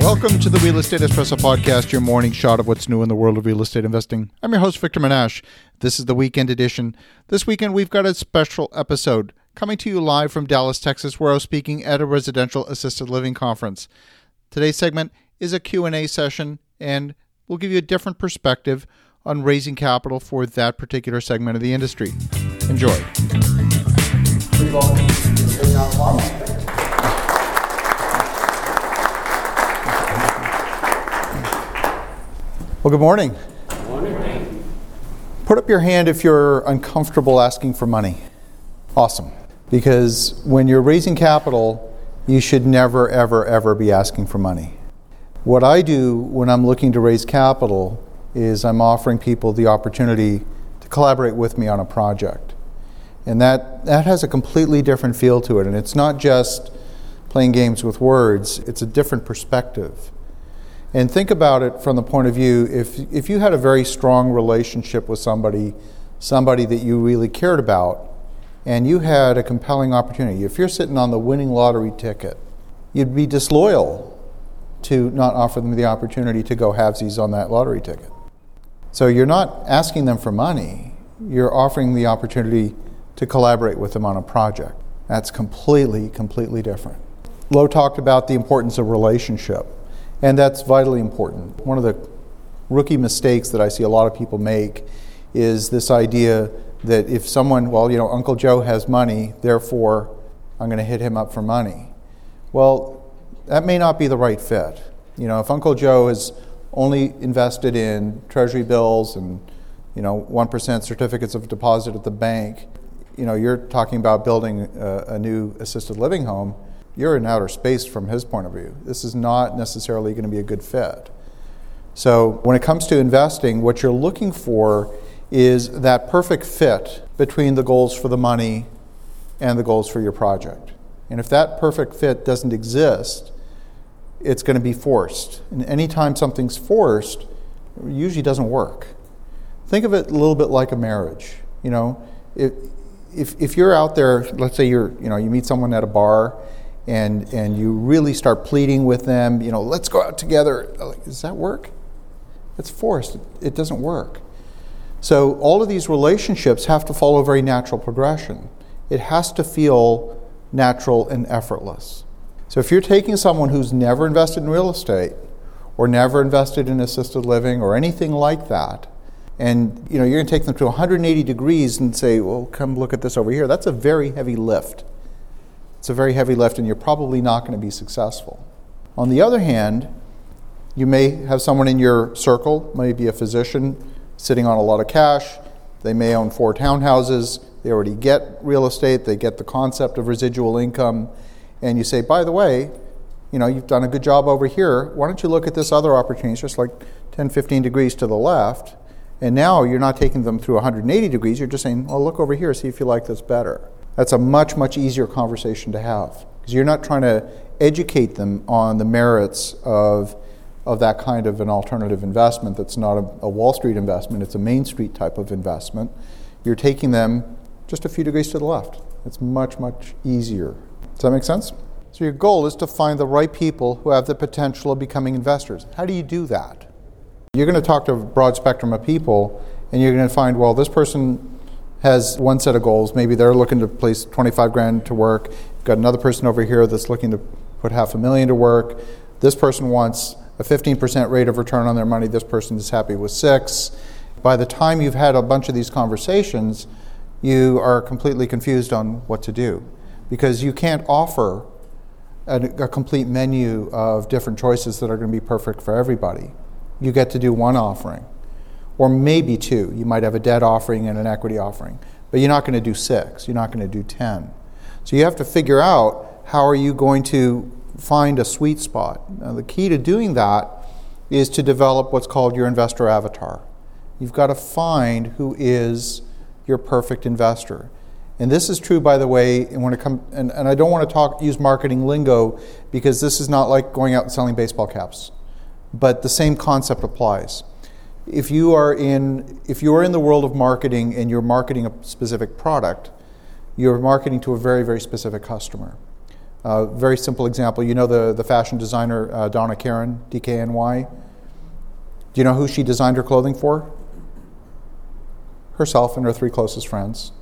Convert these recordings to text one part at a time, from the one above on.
Welcome to the Real Estate Espresso Podcast, your morning shot of what's new in the world of real estate investing. I'm your host, Victor Menasce. This is the weekend edition. This weekend, we've got a special episode coming to you live from Dallas, Texas, where I was speaking at a residential assisted living conference. Today's segment is a Q&A session, and we'll give you a different perspective on raising capital for that particular segment of the industry. Enjoy. Well, good morning. Good morning. Put up your hand if you're uncomfortable asking for money. Awesome. Because when you're raising capital, you should never, ever, ever be asking for money. What I do when I'm looking to raise capital is I'm offering people the opportunity to collaborate with me on a project. And that, that has a completely different feel to it. And it's not just playing games with words, it's a different perspective. And think about it from the point of view if, if you had a very strong relationship with somebody, somebody that you really cared about, and you had a compelling opportunity, if you're sitting on the winning lottery ticket, you'd be disloyal to not offer them the opportunity to go halvesies on that lottery ticket. So you're not asking them for money, you're offering the opportunity to collaborate with them on a project. That's completely, completely different. Lowe talked about the importance of relationship. And that's vitally important. One of the rookie mistakes that I see a lot of people make is this idea that if someone, well, you know, Uncle Joe has money, therefore I'm going to hit him up for money. Well, that may not be the right fit. You know, if Uncle Joe is only invested in treasury bills and, you know, 1% certificates of deposit at the bank, you know, you're talking about building a, a new assisted living home you're in outer space from his point of view. This is not necessarily going to be a good fit. So, when it comes to investing, what you're looking for is that perfect fit between the goals for the money and the goals for your project. And if that perfect fit doesn't exist, it's going to be forced. And anytime something's forced, it usually doesn't work. Think of it a little bit like a marriage. You know, if, if, if you're out there, let's say you're, you know, you meet someone at a bar and and you really start pleading with them, you know, let's go out together. Like, does that work? It's forced. It doesn't work. So all of these relationships have to follow a very natural progression. It has to feel natural and effortless. So if you're taking someone who's never invested in real estate or never invested in assisted living or anything like that, and you know you're going to take them to 180 degrees and say, "Well, come look at this over here." That's a very heavy lift. It's a very heavy lift, and you're probably not going to be successful. On the other hand, you may have someone in your circle, maybe a physician, sitting on a lot of cash. They may own four townhouses. They already get real estate. They get the concept of residual income. And you say, by the way, you know, you've done a good job over here. Why don't you look at this other opportunity? It's just like 10, 15 degrees to the left. And now you're not taking them through 180 degrees. You're just saying, well, look over here, see if you like this better. That's a much, much easier conversation to have because you're not trying to educate them on the merits of, of that kind of an alternative investment that's not a, a Wall Street investment, it's a Main Street type of investment. You're taking them just a few degrees to the left. It's much, much easier. Does that make sense? So, your goal is to find the right people who have the potential of becoming investors. How do you do that? You're going to talk to a broad spectrum of people, and you're going to find, well, this person has one set of goals. Maybe they're looking to place 25 grand to work. You've got another person over here that's looking to put half a million to work. This person wants a 15% rate of return on their money. This person is happy with six. By the time you've had a bunch of these conversations, you are completely confused on what to do because you can't offer a, a complete menu of different choices that are going to be perfect for everybody. You get to do one offering or maybe two. You might have a debt offering and an equity offering, but you're not going to do six. You're not going to do 10. So you have to figure out how are you going to find a sweet spot. Now, the key to doing that is to develop what's called your investor avatar. You've got to find who is your perfect investor. And this is true, by the way, when it comes, and, and I don't want to talk use marketing lingo because this is not like going out and selling baseball caps, but the same concept applies if you are in if you are in the world of marketing and you're marketing a specific product, you're marketing to a very very specific customer. Uh, very simple example. You know the, the fashion designer uh, Donna Karan, DKNY? Do you know who she designed her clothing for? Herself and her three closest friends.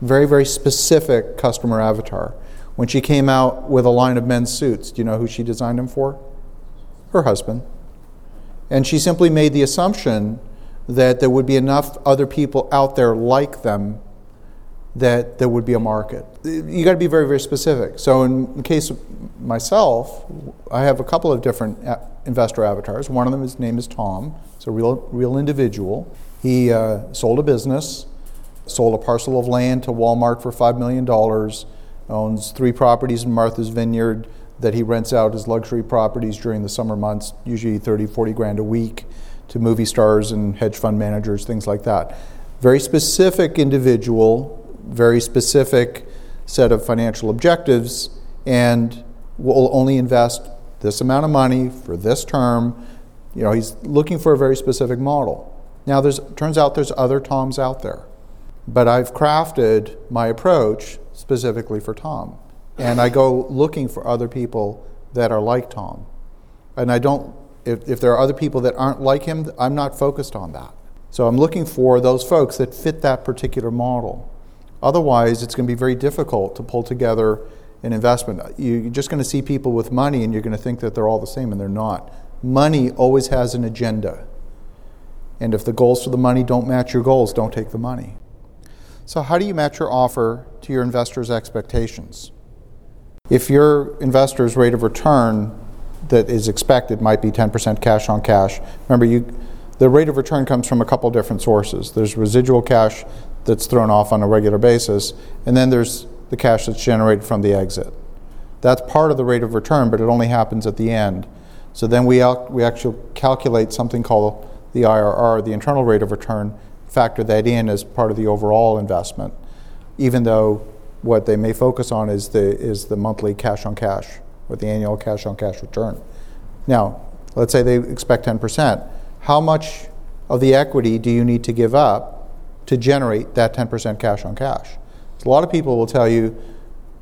Very, very specific customer avatar. When she came out with a line of men's suits, do you know who she designed them for? Her husband. And she simply made the assumption that there would be enough other people out there like them that there would be a market. You got to be very, very specific. So, in the case of myself, I have a couple of different investor avatars. One of them, his name is Tom. It's a real, real individual. He uh, sold a business, sold a parcel of land to Walmart for $5 million, owns three properties in Martha's Vineyard that he rents out his luxury properties during the summer months, usually 30, 40 grand a week, to movie stars and hedge fund managers, things like that. Very specific individual, very specific set of financial objectives, and will only invest this amount of money for this term. You know, he's looking for a very specific model. Now, there's turns out there's other Toms out there, but I've crafted my approach specifically for Tom, and I go looking for other people that are like Tom, and I don't. If, if there are other people that aren't like him, I'm not focused on that. So I'm looking for those folks that fit that particular model. Otherwise, it's going to be very difficult to pull together an investment. You're just going to see people with money and you're going to think that they're all the same, and they're not. Money always has an agenda. And if the goals for the money don't match your goals, don't take the money. So, how do you match your offer to your investors' expectations? If your investor's rate of return that is expected might be 10% cash on cash, remember you, the rate of return comes from a couple different sources. There's residual cash that's thrown off on a regular basis, and then there's the cash that's generated from the exit. That's part of the rate of return, but it only happens at the end. So then we, al- we actually calculate something called the IRR, the internal rate of return, factor that in as part of the overall investment, even though what they may focus on is the, is the monthly cash on cash or the annual cash on cash return. Now, let's say they expect 10%. How much of the equity do you need to give up to generate that 10% cash on cash. A lot of people will tell you,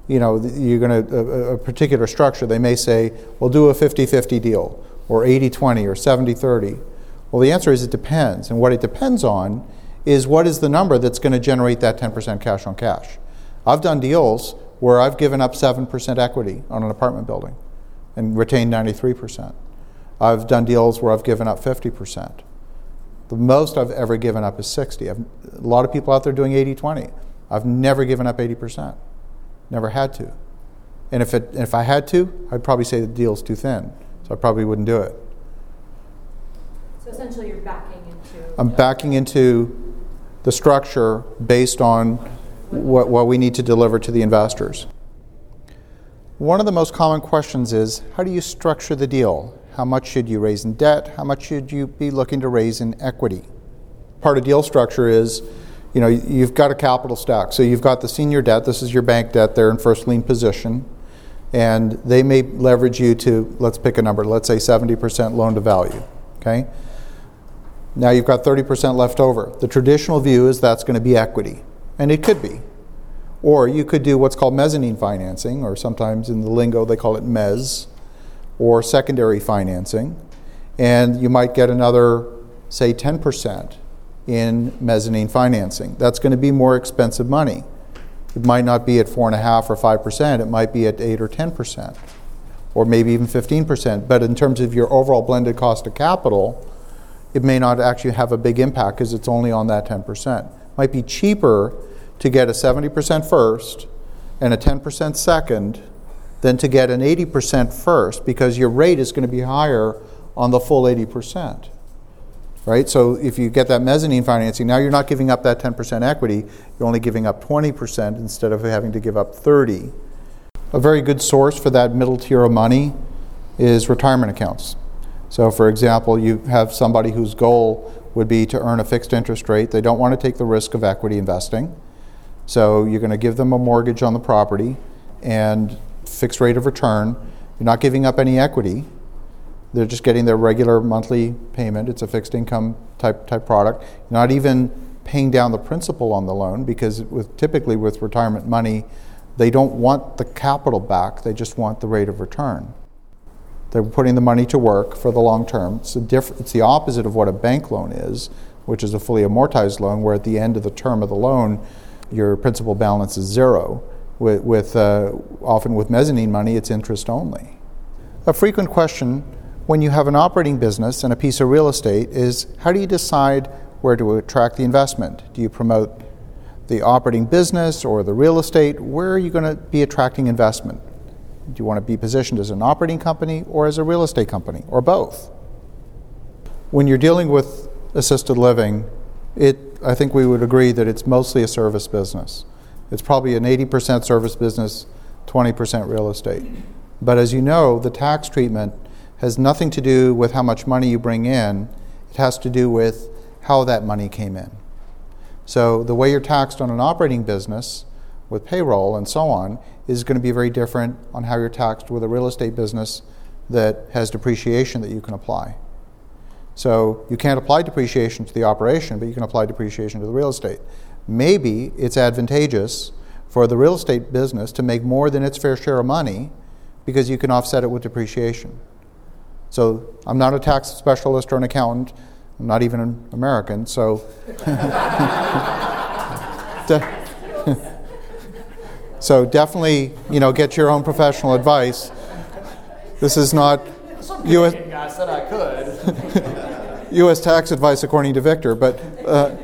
you know, you're going to, a, a particular structure, they may say, we'll do a 50 50 deal, or 80 20, or 70 30. Well, the answer is it depends. And what it depends on is what is the number that's going to generate that 10% cash on cash. I've done deals where I've given up 7% equity on an apartment building and retained 93%. I've done deals where I've given up 50%. The most I've ever given up is 60. I've, a lot of people out there doing 80 20. I've never given up 80%. Never had to. And if, it, if I had to, I'd probably say the deal's too thin. So I probably wouldn't do it. So essentially, you're backing into. I'm backing into the structure based on what, what we need to deliver to the investors. One of the most common questions is how do you structure the deal? How much should you raise in debt? How much should you be looking to raise in equity? Part of deal structure is, you know, you've got a capital stack. So you've got the senior debt. This is your bank debt. They're in first lien position. And they may leverage you to, let's pick a number, let's say 70% loan to value. Okay? Now you've got 30% left over. The traditional view is that's going to be equity. And it could be. Or you could do what's called mezzanine financing, or sometimes in the lingo they call it mezz or secondary financing, and you might get another, say, 10% in mezzanine financing. That's going to be more expensive money. It might not be at 4.5 or 5%, it might be at 8 or 10%, or maybe even 15%. But in terms of your overall blended cost of capital, it may not actually have a big impact because it's only on that 10%. Might be cheaper to get a 70% first and a 10% second than to get an 80% first because your rate is going to be higher on the full 80%. Right? So if you get that mezzanine financing, now you're not giving up that 10% equity, you're only giving up 20% instead of having to give up 30. A very good source for that middle tier of money is retirement accounts. So for example, you have somebody whose goal would be to earn a fixed interest rate. They don't want to take the risk of equity investing. So you're going to give them a mortgage on the property and fixed rate of return. You're not giving up any equity. They're just getting their regular monthly payment. It's a fixed income type type product. You're not even paying down the principal on the loan because with typically with retirement money, They don't want the capital back, they just want the rate of return. They're putting the money to work for the long term. It's, diff- it's the opposite of what a bank loan is, which is a fully amortized loan, where at the end of the term of the loan, your principal balance is zero. With, with uh, often with mezzanine money, it's interest only. A frequent question when you have an operating business and a piece of real estate is how do you decide where to attract the investment? Do you promote the operating business or the real estate? Where are you going to be attracting investment? Do you want to be positioned as an operating company or as a real estate company or both? When you're dealing with assisted living, it, I think we would agree that it's mostly a service business. It's probably an 80% service business, 20% real estate. But as you know, the tax treatment has nothing to do with how much money you bring in, it has to do with how that money came in. So the way you're taxed on an operating business with payroll and so on is going to be very different on how you're taxed with a real estate business that has depreciation that you can apply. So you can't apply depreciation to the operation, but you can apply depreciation to the real estate. Maybe it's advantageous for the real estate business to make more than its fair share of money because you can offset it with depreciation. So I'm not a tax specialist or an accountant. I'm not even an American, so. so definitely, you know, get your own professional advice. This is not U.S. I said I could. U.S. tax advice according to Victor, but uh,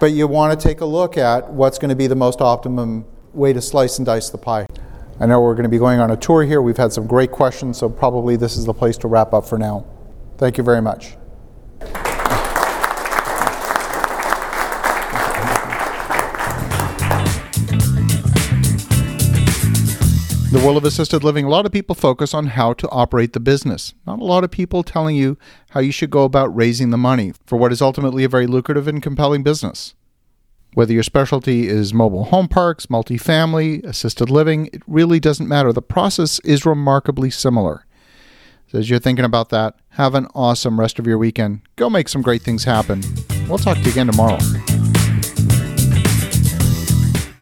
but you want to take a look at what's going to be the most optimum way to slice and dice the pie. I know we're going to be going on a tour here. We've had some great questions, so probably this is the place to wrap up for now. Thank you very much. The world of assisted living, a lot of people focus on how to operate the business. Not a lot of people telling you how you should go about raising the money for what is ultimately a very lucrative and compelling business. Whether your specialty is mobile home parks, multifamily, assisted living, it really doesn't matter. The process is remarkably similar. So as you're thinking about that, have an awesome rest of your weekend. Go make some great things happen. We'll talk to you again tomorrow.